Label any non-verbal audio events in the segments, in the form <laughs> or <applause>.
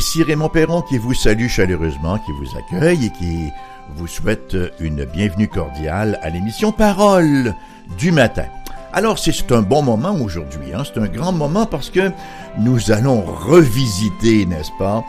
Ici Raymond Perron qui vous salue chaleureusement, qui vous accueille et qui vous souhaite une bienvenue cordiale à l'émission Parole du matin. Alors c'est un bon moment aujourd'hui, hein? c'est un grand moment parce que nous allons revisiter, n'est-ce pas,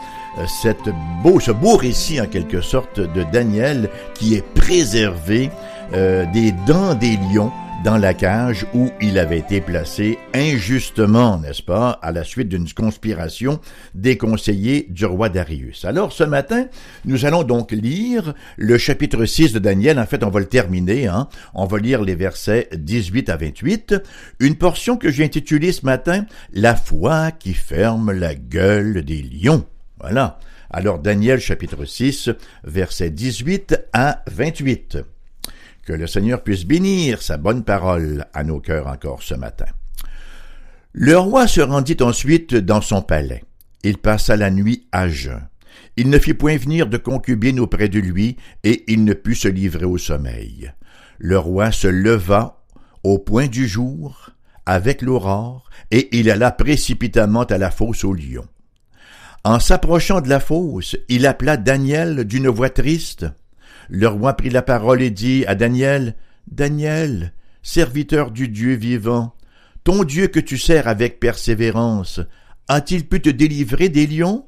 cette beau, ce beau récit en quelque sorte de Daniel qui est préservé euh, des dents des lions dans la cage où il avait été placé injustement, n'est-ce pas, à la suite d'une conspiration des conseillers du roi Darius. Alors ce matin, nous allons donc lire le chapitre 6 de Daniel. En fait, on va le terminer. Hein? On va lire les versets 18 à 28, une portion que j'ai intitulée ce matin La foi qui ferme la gueule des lions. Voilà. Alors Daniel chapitre 6, versets 18 à 28. Que le Seigneur puisse bénir sa bonne parole à nos cœurs encore ce matin. Le roi se rendit ensuite dans son palais. Il passa la nuit à jeun. Il ne fit point venir de concubine auprès de lui, et il ne put se livrer au sommeil. Le roi se leva au point du jour, avec l'aurore, et il alla précipitamment à la fosse aux lions. En s'approchant de la fosse, il appela Daniel d'une voix triste. Le roi prit la parole et dit à Daniel, Daniel, serviteur du Dieu vivant, ton Dieu que tu sers avec persévérance, a-t-il pu te délivrer des lions?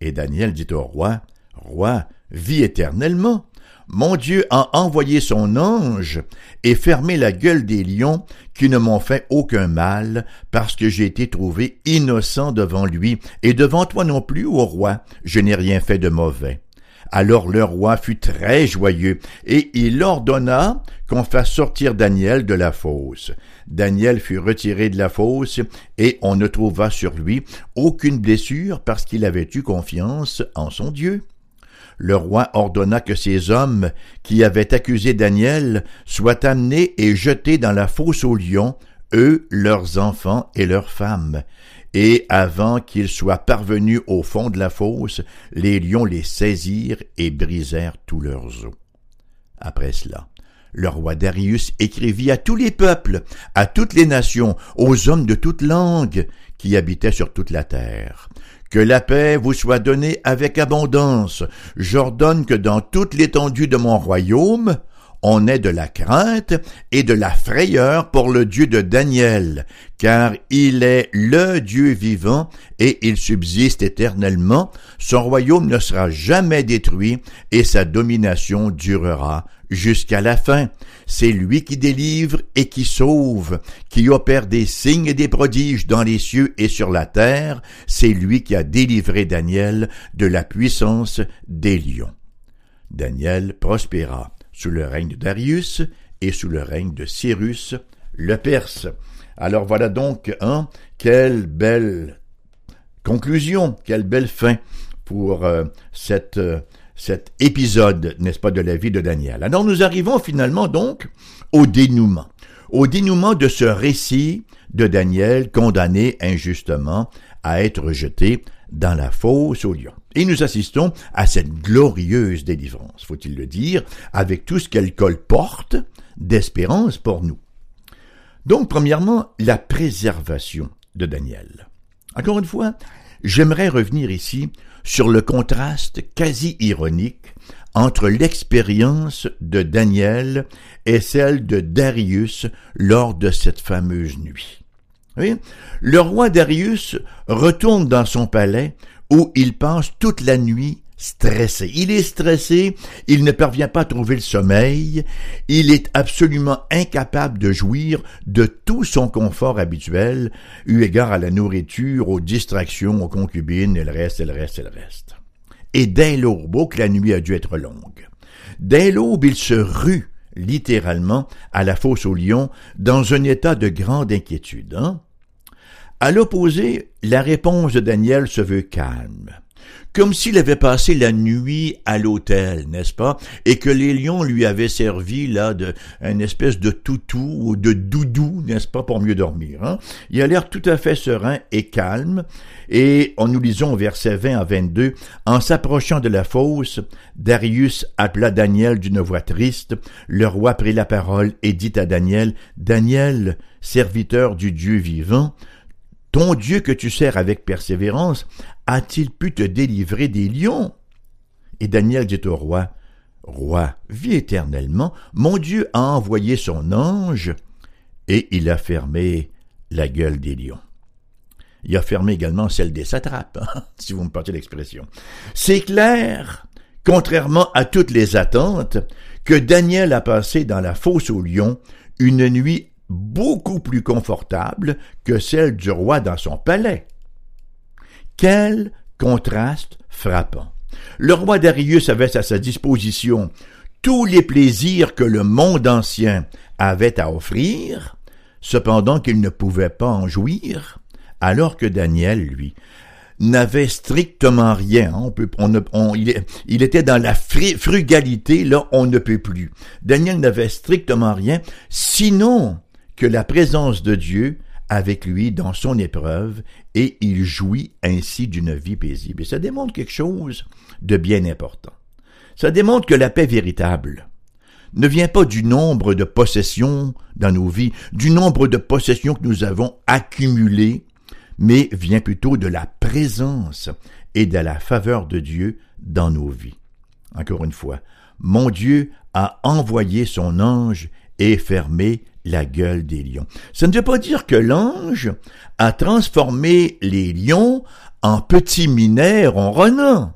Et Daniel dit au roi, Roi, vis éternellement. Mon Dieu a envoyé son ange et fermé la gueule des lions qui ne m'ont fait aucun mal, parce que j'ai été trouvé innocent devant lui, et devant toi non plus, ô roi, je n'ai rien fait de mauvais. Alors le roi fut très joyeux, et il ordonna qu'on fasse sortir Daniel de la fosse. Daniel fut retiré de la fosse, et on ne trouva sur lui aucune blessure parce qu'il avait eu confiance en son Dieu. Le roi ordonna que ces hommes qui avaient accusé Daniel soient amenés et jetés dans la fosse aux lions, eux, leurs enfants et leurs femmes et avant qu'ils soient parvenus au fond de la fosse, les lions les saisirent et brisèrent tous leurs os. Après cela, le roi Darius écrivit à tous les peuples, à toutes les nations, aux hommes de toute langue qui habitaient sur toute la terre. Que la paix vous soit donnée avec abondance. J'ordonne que dans toute l'étendue de mon royaume, on ait de la crainte et de la frayeur pour le Dieu de Daniel, car il est le Dieu vivant et il subsiste éternellement, son royaume ne sera jamais détruit et sa domination durera jusqu'à la fin. C'est lui qui délivre et qui sauve, qui opère des signes et des prodiges dans les cieux et sur la terre, c'est lui qui a délivré Daniel de la puissance des lions. Daniel prospéra sous le règne de Darius et sous le règne de Cyrus le Perse. Alors voilà donc, hein, quelle belle conclusion, quelle belle fin pour euh, cette, euh, cet épisode, n'est-ce pas, de la vie de Daniel. Alors nous arrivons finalement donc au dénouement, au dénouement de ce récit de Daniel condamné injustement à être jeté dans la fosse au lion. Et nous assistons à cette glorieuse délivrance, faut-il le dire, avec tout ce qu'elle colporte d'espérance pour nous. Donc, premièrement, la préservation de Daniel. Encore une fois, j'aimerais revenir ici sur le contraste quasi ironique entre l'expérience de Daniel et celle de Darius lors de cette fameuse nuit. Le roi Darius retourne dans son palais où il passe toute la nuit stressé. Il est stressé, il ne parvient pas à trouver le sommeil, il est absolument incapable de jouir de tout son confort habituel, eu égard à la nourriture, aux distractions, aux concubines, et le reste, et le reste, et le reste. Et dès l'aube, que la nuit a dû être longue, dès l'aube, il se rue littéralement à la fosse aux lions dans un état de grande inquiétude. Hein? À l'opposé, la réponse de Daniel se veut calme comme s'il avait passé la nuit à l'hôtel, n'est-ce pas, et que les lions lui avaient servi là de une espèce de toutou ou de doudou, n'est-ce pas, pour mieux dormir. Hein? Il a l'air tout à fait serein et calme, et en nous lisons au verset 20 à 22, en s'approchant de la fosse, Darius appela Daniel d'une voix triste. Le roi prit la parole et dit à Daniel, Daniel, serviteur du Dieu vivant, ton Dieu que tu sers avec persévérance, a-t-il pu te délivrer des lions? Et Daniel dit au roi, Roi, vis éternellement, mon Dieu a envoyé son ange, et il a fermé la gueule des lions. Il a fermé également celle des satrapes, hein, <laughs> si vous me portez l'expression. C'est clair, contrairement à toutes les attentes, que Daniel a passé dans la fosse aux lions une nuit beaucoup plus confortable que celle du roi dans son palais. Quel contraste frappant. Le roi Darius avait à sa disposition tous les plaisirs que le monde ancien avait à offrir, cependant qu'il ne pouvait pas en jouir, alors que Daniel, lui, n'avait strictement rien. On peut, on, il, il, était dans la frugalité, là, on ne peut plus. Daniel n'avait strictement rien, sinon que la présence de Dieu avec lui dans son épreuve, et il jouit ainsi d'une vie paisible. Et ça démontre quelque chose de bien important. Ça démontre que la paix véritable ne vient pas du nombre de possessions dans nos vies, du nombre de possessions que nous avons accumulées, mais vient plutôt de la présence et de la faveur de Dieu dans nos vies. Encore une fois, mon Dieu a envoyé son ange et fermé la gueule des lions. Ça ne veut pas dire que l'ange a transformé les lions en petits mineurs ronronnants.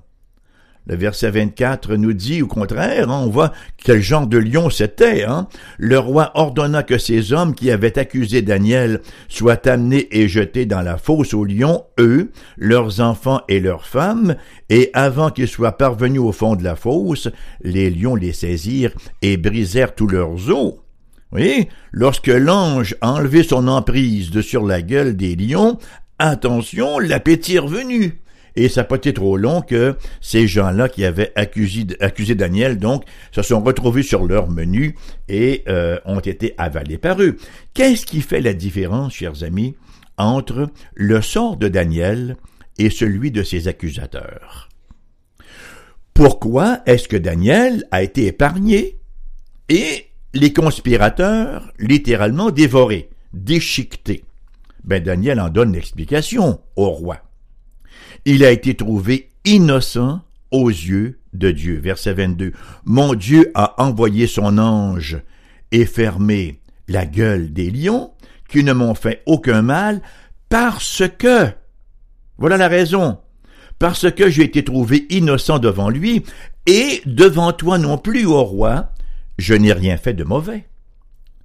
Le verset 24 nous dit au contraire, hein, on voit quel genre de lion c'était. Hein. Le roi ordonna que ces hommes qui avaient accusé Daniel soient amenés et jetés dans la fosse aux lions, eux, leurs enfants et leurs femmes, et avant qu'ils soient parvenus au fond de la fosse, les lions les saisirent et brisèrent tous leurs os. Lorsque l'ange a enlevé son emprise de sur la gueule des lions, attention, l'appétit est revenu. Et ça n'a pas été trop long que ces gens-là qui avaient accusé, accusé, Daniel, donc, se sont retrouvés sur leur menu et euh, ont été avalés par eux. Qu'est-ce qui fait la différence, chers amis, entre le sort de Daniel et celui de ses accusateurs? Pourquoi est-ce que Daniel a été épargné et les conspirateurs littéralement dévorés, déchiquetés? Ben Daniel en donne l'explication au roi il a été trouvé innocent aux yeux de Dieu. Verset 22. Mon Dieu a envoyé son ange et fermé la gueule des lions qui ne m'ont fait aucun mal parce que, voilà la raison, parce que j'ai été trouvé innocent devant lui et devant toi non plus, ô roi, je n'ai rien fait de mauvais.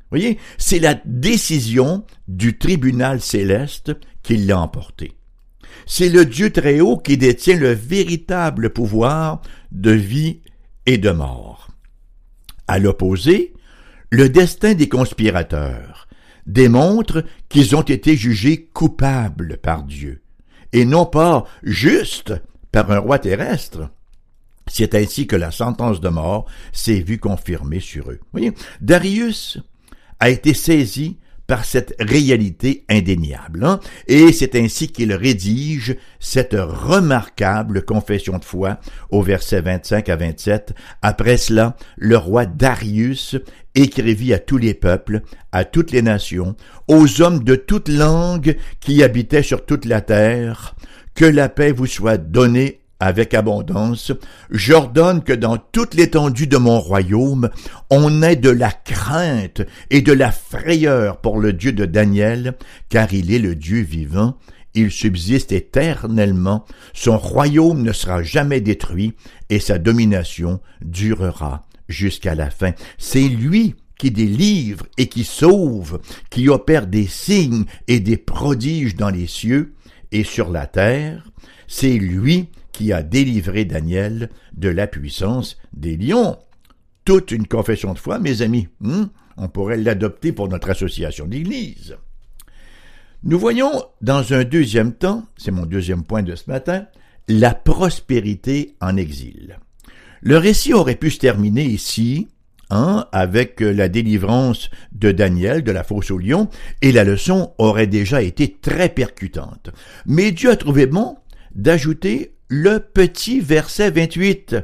Voyez, c'est la décision du tribunal céleste qui l'a emporté. C'est le Dieu très haut qui détient le véritable pouvoir de vie et de mort. À l'opposé, le destin des conspirateurs démontre qu'ils ont été jugés coupables par Dieu, et non pas justes par un roi terrestre. C'est ainsi que la sentence de mort s'est vue confirmée sur eux. Voyez, Darius a été saisi par cette réalité indéniable. Hein? Et c'est ainsi qu'il rédige cette remarquable confession de foi au verset 25 à 27. Après cela, le roi Darius écrivit à tous les peuples, à toutes les nations, aux hommes de toute langue qui habitaient sur toute la terre, que la paix vous soit donnée avec abondance, j'ordonne que dans toute l'étendue de mon royaume, on ait de la crainte et de la frayeur pour le Dieu de Daniel, car il est le Dieu vivant, il subsiste éternellement, son royaume ne sera jamais détruit, et sa domination durera jusqu'à la fin. C'est lui qui délivre et qui sauve, qui opère des signes et des prodiges dans les cieux et sur la terre. C'est lui qui a délivré Daniel de la puissance des lions. Toute une confession de foi, mes amis. Hmm? On pourrait l'adopter pour notre association d'Église. Nous voyons dans un deuxième temps, c'est mon deuxième point de ce matin, la prospérité en exil. Le récit aurait pu se terminer ici, hein, avec la délivrance de Daniel de la fosse aux lions, et la leçon aurait déjà été très percutante. Mais Dieu a trouvé bon d'ajouter le petit verset 28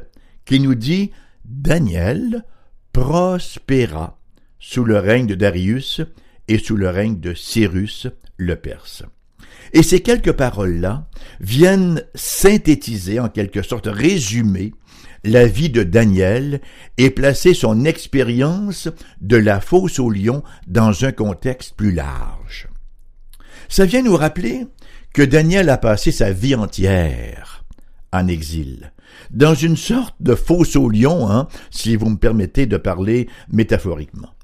qui nous dit Daniel prospéra sous le règne de Darius et sous le règne de Cyrus le Perse. Et ces quelques paroles-là viennent synthétiser, en quelque sorte résumer, la vie de Daniel et placer son expérience de la fosse au lion dans un contexte plus large. Ça vient nous rappeler que Daniel a passé sa vie entière en exil, dans une sorte de au lion, hein, si vous me permettez de parler métaphoriquement.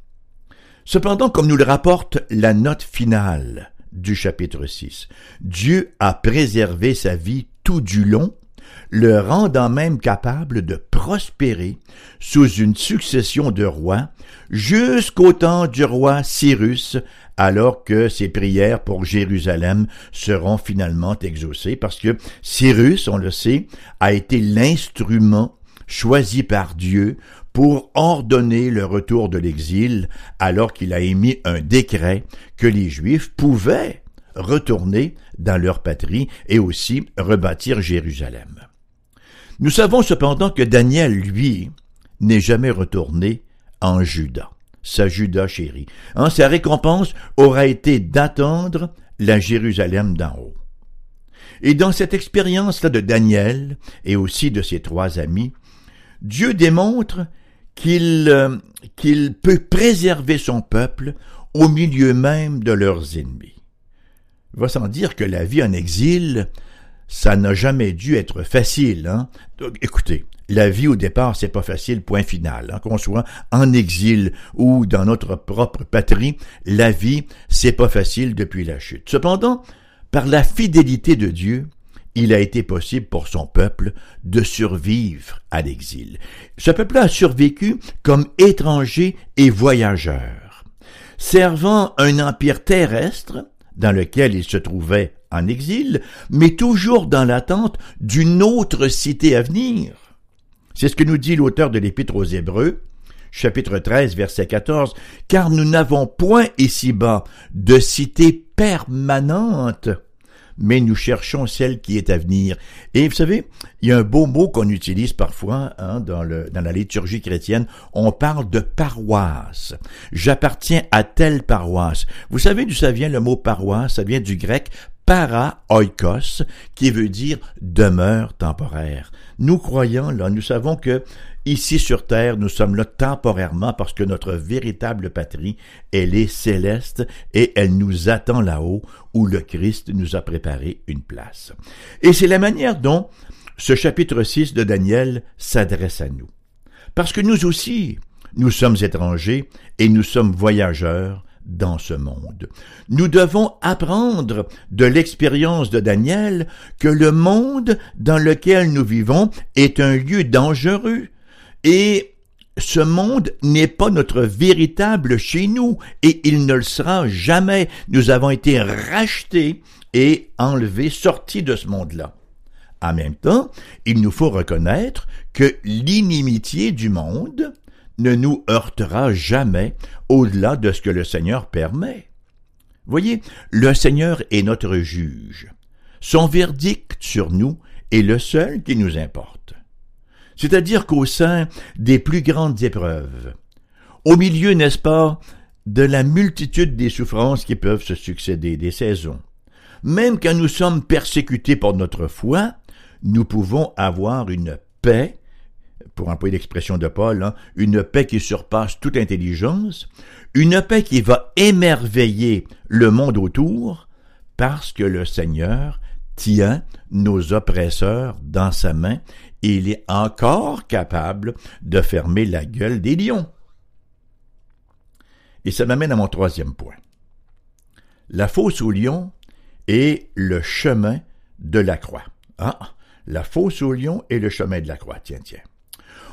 Cependant, comme nous le rapporte la note finale du chapitre 6, Dieu a préservé sa vie tout du long, le rendant même capable de prospérer sous une succession de rois jusqu'au temps du roi Cyrus, alors que ses prières pour Jérusalem seront finalement exaucées, parce que Cyrus, on le sait, a été l'instrument choisi par Dieu pour ordonner le retour de l'exil, alors qu'il a émis un décret que les Juifs pouvaient retourner dans leur patrie et aussi rebâtir Jérusalem. Nous savons cependant que Daniel, lui, n'est jamais retourné en Juda, sa Juda chérie. Hein, sa récompense aura été d'attendre la Jérusalem d'en haut. Et dans cette expérience-là de Daniel et aussi de ses trois amis, Dieu démontre qu'il euh, qu'il peut préserver son peuple au milieu même de leurs ennemis. Il va sans dire que la vie en exil, ça n'a jamais dû être facile. Hein? Donc, écoutez, la vie au départ, c'est pas facile, point final. Hein? Qu'on soit en exil ou dans notre propre patrie, la vie, c'est pas facile depuis la chute. Cependant, par la fidélité de Dieu, il a été possible pour son peuple de survivre à l'exil. Ce peuple a survécu comme étranger et voyageur, servant un empire terrestre dans lequel il se trouvait en exil, mais toujours dans l'attente d'une autre cité à venir. C'est ce que nous dit l'auteur de l'Épître aux Hébreux, chapitre 13, verset 14, car nous n'avons point ici-bas de cité permanente mais nous cherchons celle qui est à venir. Et vous savez, il y a un beau mot qu'on utilise parfois hein, dans, la liturgie chrétienne, on parle de paroisse. J'appartiens à telle paroisse. Vous savez d'où ça vient le mot paroisse? Ça vient du grec para oikos, qui veut dire demeure temporaire. Nous croyons, là, nous savons que Ici sur terre, nous sommes là temporairement parce que notre véritable patrie, elle est céleste et elle nous attend là-haut où le Christ nous a préparé une place. Et c'est la manière dont ce chapitre 6 de Daniel s'adresse à nous. Parce que nous aussi, nous sommes étrangers et nous sommes voyageurs dans ce monde. Nous devons apprendre de l'expérience de Daniel que le monde dans lequel nous vivons est un lieu dangereux, et ce monde n'est pas notre véritable chez nous et il ne le sera jamais. Nous avons été rachetés et enlevés, sortis de ce monde-là. En même temps, il nous faut reconnaître que l'inimitié du monde ne nous heurtera jamais au-delà de ce que le Seigneur permet. Voyez, le Seigneur est notre juge. Son verdict sur nous est le seul qui nous importe. C'est-à-dire qu'au sein des plus grandes épreuves, au milieu, n'est-ce pas, de la multitude des souffrances qui peuvent se succéder, des saisons, même quand nous sommes persécutés pour notre foi, nous pouvons avoir une paix, pour employer l'expression de Paul, hein, une paix qui surpasse toute intelligence, une paix qui va émerveiller le monde autour, parce que le Seigneur tient nos oppresseurs dans sa main il est encore capable de fermer la gueule des lions. Et ça m'amène à mon troisième point. La fosse aux lions est le chemin de la croix. Ah, la fosse aux lions est le chemin de la croix. Tiens, tiens.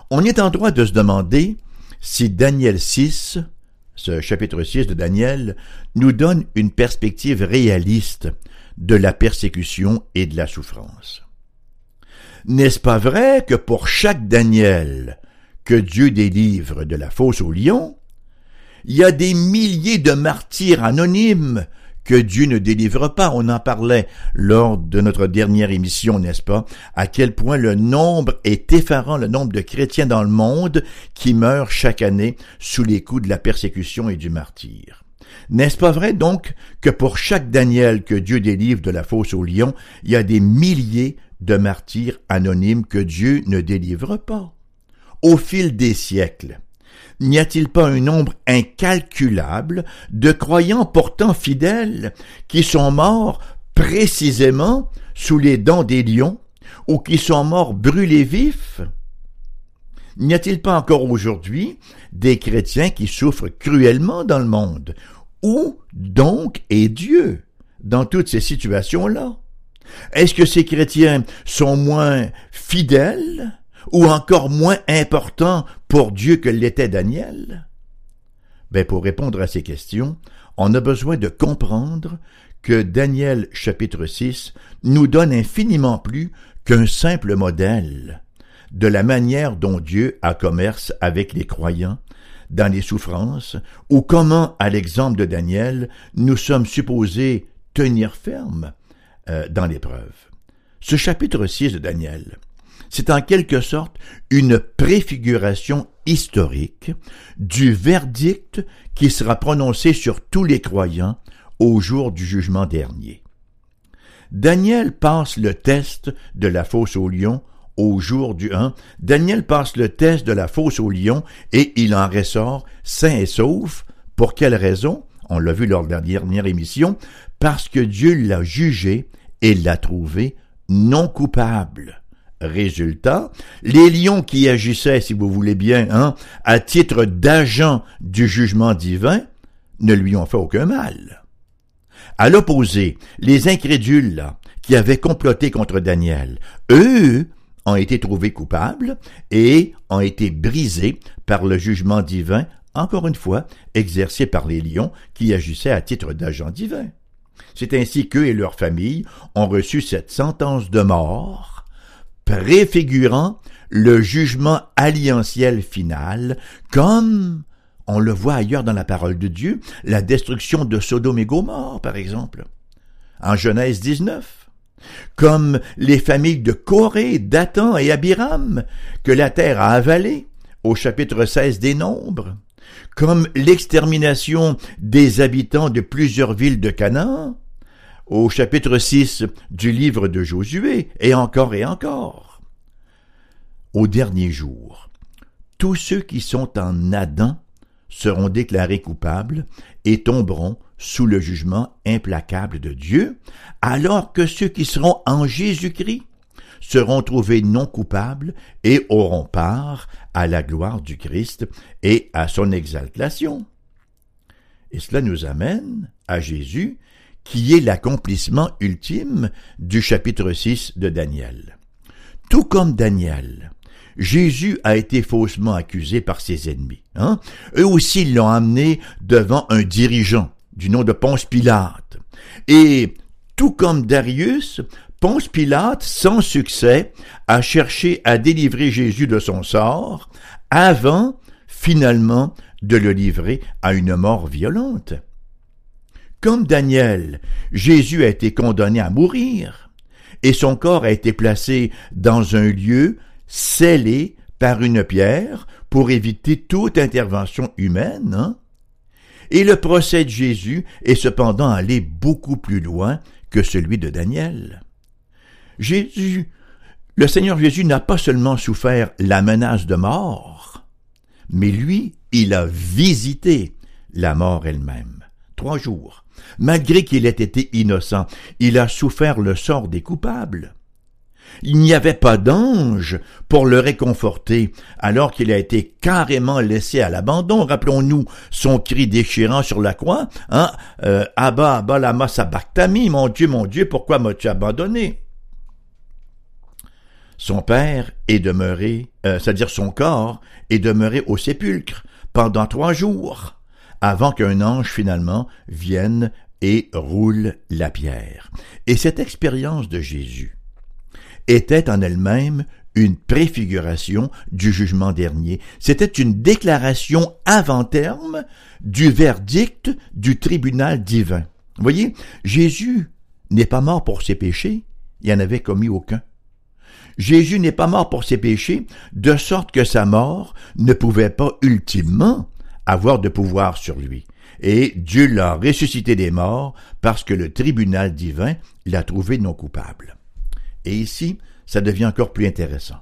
On est en droit de se demander si Daniel 6, ce chapitre 6 de Daniel, nous donne une perspective réaliste de la persécution et de la souffrance. N'est-ce pas vrai que pour chaque Daniel que Dieu délivre de la fosse au lion, il y a des milliers de martyrs anonymes que Dieu ne délivre pas. On en parlait lors de notre dernière émission, n'est-ce pas, à quel point le nombre est effarant, le nombre de chrétiens dans le monde qui meurent chaque année sous les coups de la persécution et du martyr. N'est-ce pas vrai donc que pour chaque Daniel que Dieu délivre de la fosse au lion, il y a des milliers de martyrs anonymes que Dieu ne délivre pas? Au fil des siècles, n'y a-t-il pas un nombre incalculable de croyants pourtant fidèles qui sont morts précisément sous les dents des lions ou qui sont morts brûlés vifs? N'y a-t-il pas encore aujourd'hui des chrétiens qui souffrent cruellement dans le monde? Où donc est Dieu dans toutes ces situations-là? Est-ce que ces chrétiens sont moins fidèles ou encore moins importants pour Dieu que l'était Daniel? Ben, pour répondre à ces questions, on a besoin de comprendre que Daniel chapitre 6 nous donne infiniment plus qu'un simple modèle de la manière dont Dieu a commerce avec les croyants dans les souffrances, ou comment, à l'exemple de Daniel, nous sommes supposés tenir ferme euh, dans l'épreuve. Ce chapitre 6 de Daniel, c'est en quelque sorte une préfiguration historique du verdict qui sera prononcé sur tous les croyants au jour du jugement dernier. Daniel passe le test de la fosse au lion au jour du 1, Daniel passe le test de la fosse au lion et il en ressort sain et sauf. Pour quelle raison? On l'a vu lors de la dernière émission, parce que Dieu l'a jugé et l'a trouvé non coupable. Résultat, les lions qui agissaient, si vous voulez bien, hein, à titre d'agent du jugement divin, ne lui ont fait aucun mal. À l'opposé, les incrédules, qui avaient comploté contre Daniel, eux, ont été trouvés coupables et ont été brisés par le jugement divin, encore une fois, exercé par les lions qui agissaient à titre d'agents divins. C'est ainsi qu'eux et leurs familles ont reçu cette sentence de mort, préfigurant le jugement alliantiel final, comme on le voit ailleurs dans la parole de Dieu, la destruction de Sodome et Gomorre, par exemple, en Genèse 19 comme les familles de Corée, Dathan et Abiram, que la terre a avalé au chapitre 16 des Nombres, comme l'extermination des habitants de plusieurs villes de Canaan, au chapitre 6 du livre de Josué, et encore et encore. Au dernier jour, tous ceux qui sont en Adam seront déclarés coupables et tomberont sous le jugement implacable de Dieu, alors que ceux qui seront en Jésus-Christ seront trouvés non coupables et auront part à la gloire du Christ et à son exaltation. Et cela nous amène à Jésus, qui est l'accomplissement ultime du chapitre 6 de Daniel. Tout comme Daniel, Jésus a été faussement accusé par ses ennemis. Hein? Eux aussi l'ont amené devant un dirigeant du nom de Ponce Pilate. Et tout comme Darius, Ponce Pilate, sans succès, a cherché à délivrer Jésus de son sort avant, finalement, de le livrer à une mort violente. Comme Daniel, Jésus a été condamné à mourir, et son corps a été placé dans un lieu scellé par une pierre pour éviter toute intervention humaine, hein? Et le procès de Jésus est cependant allé beaucoup plus loin que celui de Daniel. Jésus, le Seigneur Jésus n'a pas seulement souffert la menace de mort, mais lui, il a visité la mort elle-même. Trois jours. Malgré qu'il ait été innocent, il a souffert le sort des coupables. Il n'y avait pas d'ange pour le réconforter, alors qu'il a été carrément laissé à l'abandon. Rappelons-nous son cri déchirant sur la croix, hein, euh, Abba, Abba, lama mon Dieu, mon Dieu, pourquoi m'as-tu abandonné? Son père est demeuré, euh, c'est-à-dire son corps, est demeuré au sépulcre pendant trois jours, avant qu'un ange finalement vienne et roule la pierre. Et cette expérience de Jésus, était en elle-même une préfiguration du jugement dernier. C'était une déclaration avant terme du verdict du tribunal divin. Vous voyez, Jésus n'est pas mort pour ses péchés, il n'y en avait commis aucun. Jésus n'est pas mort pour ses péchés, de sorte que sa mort ne pouvait pas ultimement avoir de pouvoir sur lui. et Dieu l'a ressuscité des morts parce que le tribunal divin l'a trouvé non coupable. Et ici, ça devient encore plus intéressant.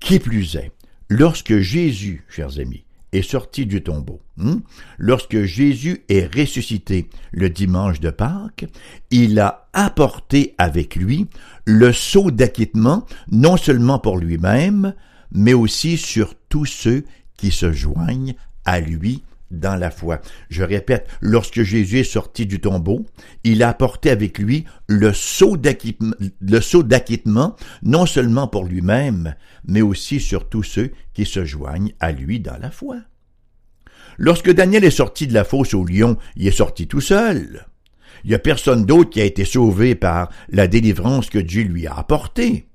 Qui plus est, lorsque Jésus, chers amis, est sorti du tombeau, hein, lorsque Jésus est ressuscité le dimanche de Pâques, il a apporté avec lui le sceau d'acquittement non seulement pour lui-même, mais aussi sur tous ceux qui se joignent à lui dans la foi. Je répète, lorsque Jésus est sorti du tombeau, il a apporté avec lui le sceau d'acquittement, non seulement pour lui-même, mais aussi sur tous ceux qui se joignent à lui dans la foi. Lorsque Daniel est sorti de la fosse au lion, il est sorti tout seul. Il n'y a personne d'autre qui a été sauvé par la délivrance que Dieu lui a apportée.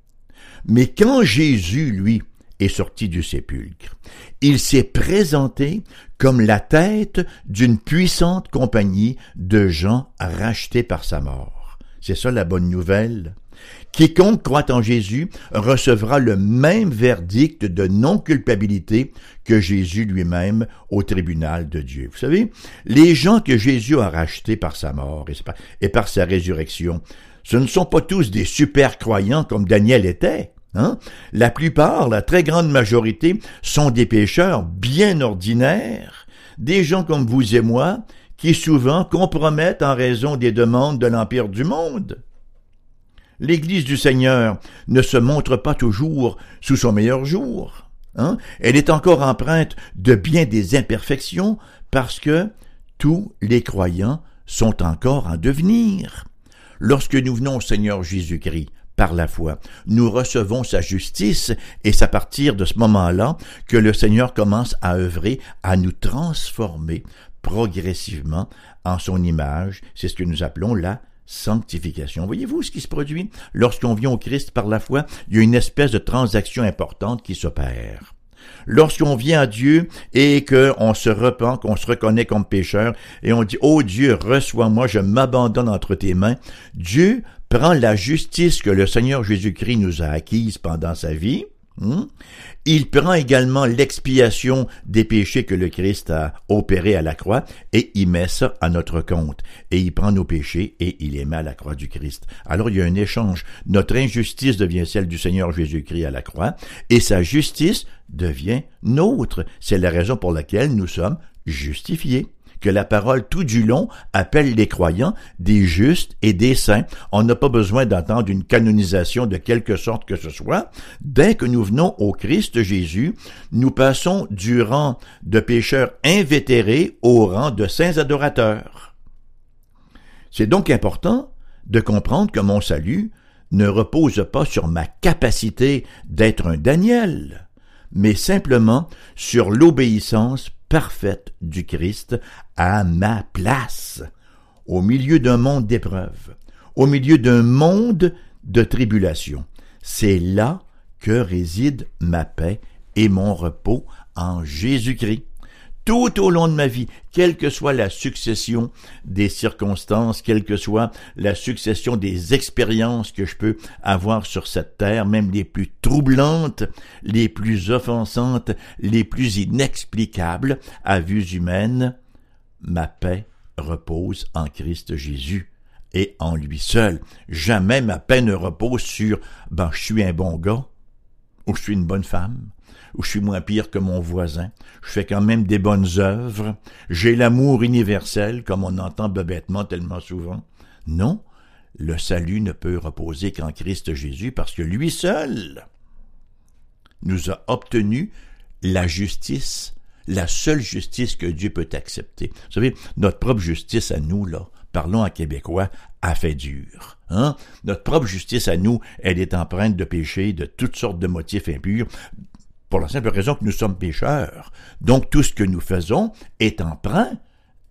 Mais quand Jésus, lui, est sorti du sépulcre. Il s'est présenté comme la tête d'une puissante compagnie de gens rachetés par sa mort. C'est ça la bonne nouvelle. Quiconque croit en Jésus recevra le même verdict de non-culpabilité que Jésus lui-même au tribunal de Dieu. Vous savez, les gens que Jésus a rachetés par sa mort et par sa résurrection, ce ne sont pas tous des super croyants comme Daniel était. Hein? La plupart, la très grande majorité, sont des pécheurs bien ordinaires, des gens comme vous et moi, qui souvent compromettent en raison des demandes de l'Empire du monde. L'Église du Seigneur ne se montre pas toujours sous son meilleur jour. Hein? Elle est encore empreinte de bien des imperfections parce que tous les croyants sont encore en devenir. Lorsque nous venons au Seigneur Jésus-Christ, par la foi. Nous recevons sa justice et c'est à partir de ce moment-là que le Seigneur commence à œuvrer, à nous transformer progressivement en son image. C'est ce que nous appelons la sanctification. Voyez-vous ce qui se produit? Lorsqu'on vient au Christ par la foi? Il y a une espèce de transaction importante qui s'opère. Lorsqu'on vient à Dieu et qu'on se repent, qu'on se reconnaît comme pécheur et on dit, oh Dieu, reçois-moi, je m'abandonne entre tes mains, Dieu prend la justice que le Seigneur Jésus-Christ nous a acquise pendant sa vie, hmm? il prend également l'expiation des péchés que le Christ a opérés à la croix et il met ça à notre compte. Et il prend nos péchés et il les met à la croix du Christ. Alors il y a un échange. Notre injustice devient celle du Seigneur Jésus-Christ à la croix et sa justice devient nôtre. C'est la raison pour laquelle nous sommes justifiés que la parole tout du long appelle les croyants des justes et des saints. On n'a pas besoin d'attendre une canonisation de quelque sorte que ce soit. Dès que nous venons au Christ Jésus, nous passons du rang de pécheurs invétérés au rang de saints adorateurs. C'est donc important de comprendre que mon salut ne repose pas sur ma capacité d'être un Daniel, mais simplement sur l'obéissance parfaite du Christ à ma place, au milieu d'un monde d'épreuves, au milieu d'un monde de tribulation. C'est là que réside ma paix et mon repos en Jésus-Christ tout au long de ma vie, quelle que soit la succession des circonstances, quelle que soit la succession des expériences que je peux avoir sur cette terre, même les plus troublantes, les plus offensantes, les plus inexplicables à vues humaines, ma paix repose en Christ Jésus et en lui seul. Jamais ma paix ne repose sur ben je suis un bon gars ou je suis une bonne femme ou je suis moins pire que mon voisin. Je fais quand même des bonnes œuvres. J'ai l'amour universel, comme on entend bébêtement tellement souvent. Non, le salut ne peut reposer qu'en Christ Jésus parce que lui seul nous a obtenu la justice, la seule justice que Dieu peut accepter. Vous savez, notre propre justice à nous, là, parlons en québécois, a fait dur. Hein? Notre propre justice à nous, elle est empreinte de péchés, de toutes sortes de motifs impurs, pour la simple raison que nous sommes pécheurs. Donc tout ce que nous faisons est emprunt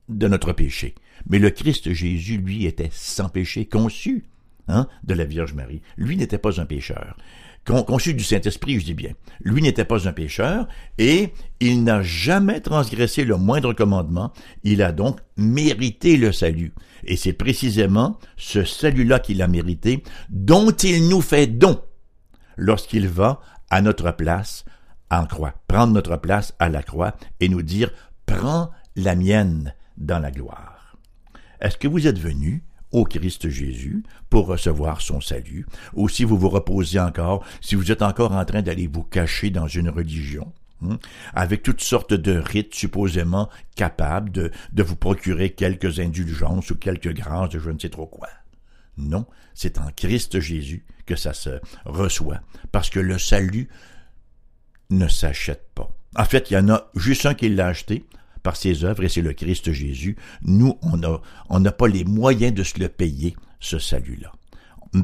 de notre péché. Mais le Christ Jésus, lui, était sans péché, conçu hein, de la Vierge Marie. Lui n'était pas un pécheur. conçu du Saint-Esprit, je dis bien. Lui n'était pas un pécheur et il n'a jamais transgressé le moindre commandement. Il a donc mérité le salut. Et c'est précisément ce salut-là qu'il a mérité, dont il nous fait don lorsqu'il va à notre place en croix, prendre notre place à la croix et nous dire, prends la mienne, dans la gloire. Est-ce que vous êtes venu au Christ Jésus pour recevoir son salut, ou si vous vous reposez encore, si vous êtes encore en train d'aller vous cacher dans une religion, hein, avec toutes sortes de rites supposément capables de, de vous procurer quelques indulgences ou quelques grâces de je ne sais trop quoi? Non, c'est en Christ Jésus que ça se reçoit, parce que le salut ne s'achète pas. En fait, il y en a juste un qui l'a acheté, par ses œuvres, et c'est le Christ Jésus. Nous, on n'a pas les moyens de se le payer, ce salut-là.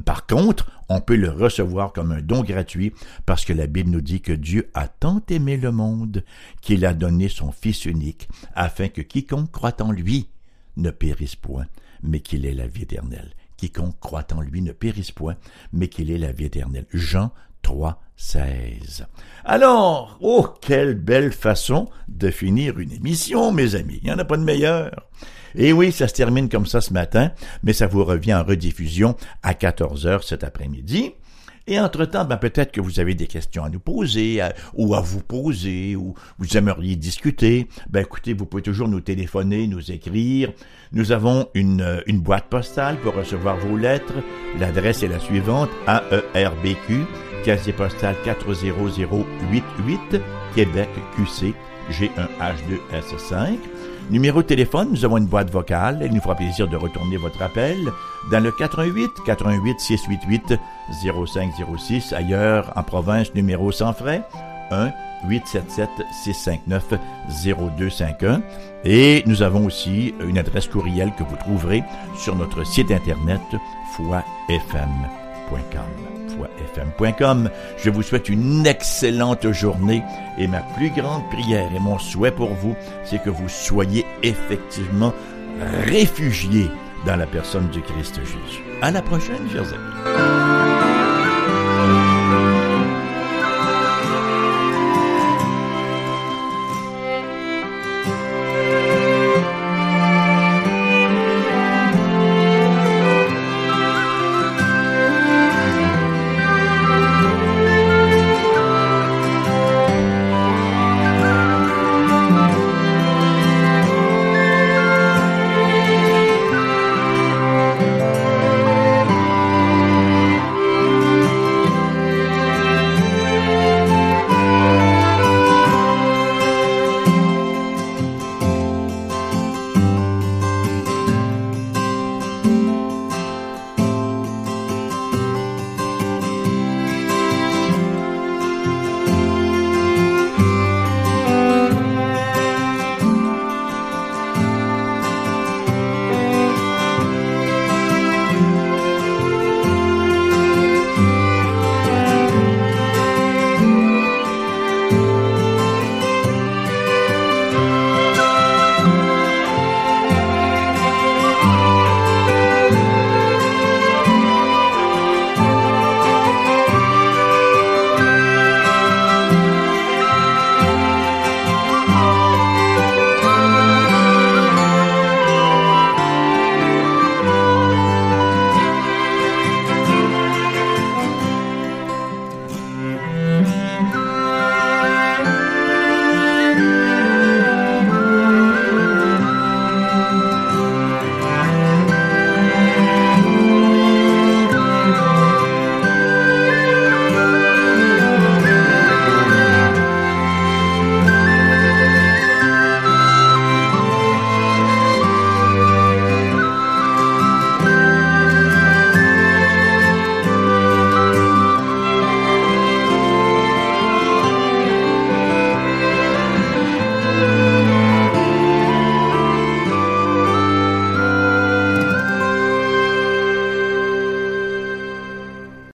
Par contre, on peut le recevoir comme un don gratuit parce que la Bible nous dit que Dieu a tant aimé le monde qu'il a donné son Fils unique afin que quiconque croit en lui ne périsse point, mais qu'il ait la vie éternelle. Quiconque croit en lui ne périsse point, mais qu'il ait la vie éternelle. Jean 3, 16. Alors, oh, quelle belle façon de finir une émission, mes amis. Il n'y en a pas de meilleure. Et oui, ça se termine comme ça ce matin, mais ça vous revient en rediffusion à 14 heures cet après-midi. Et entre-temps, ben, peut-être que vous avez des questions à nous poser, ou à vous poser, ou vous aimeriez discuter. Ben, écoutez, vous pouvez toujours nous téléphoner, nous écrire. Nous avons une, une boîte postale pour recevoir vos lettres. L'adresse est la suivante, AERBQ, casier postal 40088, Québec QC, G1H2S5. Numéro de téléphone, nous avons une boîte vocale. Il nous fera plaisir de retourner votre appel dans le 88 88 688 0506. Ailleurs, en province, numéro sans frais, 1 877 659 0251. Et nous avons aussi une adresse courriel que vous trouverez sur notre site internet foifm.com Je vous souhaite une excellente journée et ma plus grande prière et mon souhait pour vous, c'est que vous soyez effectivement réfugiés dans la personne du Christ Jésus. À la prochaine, chers amis.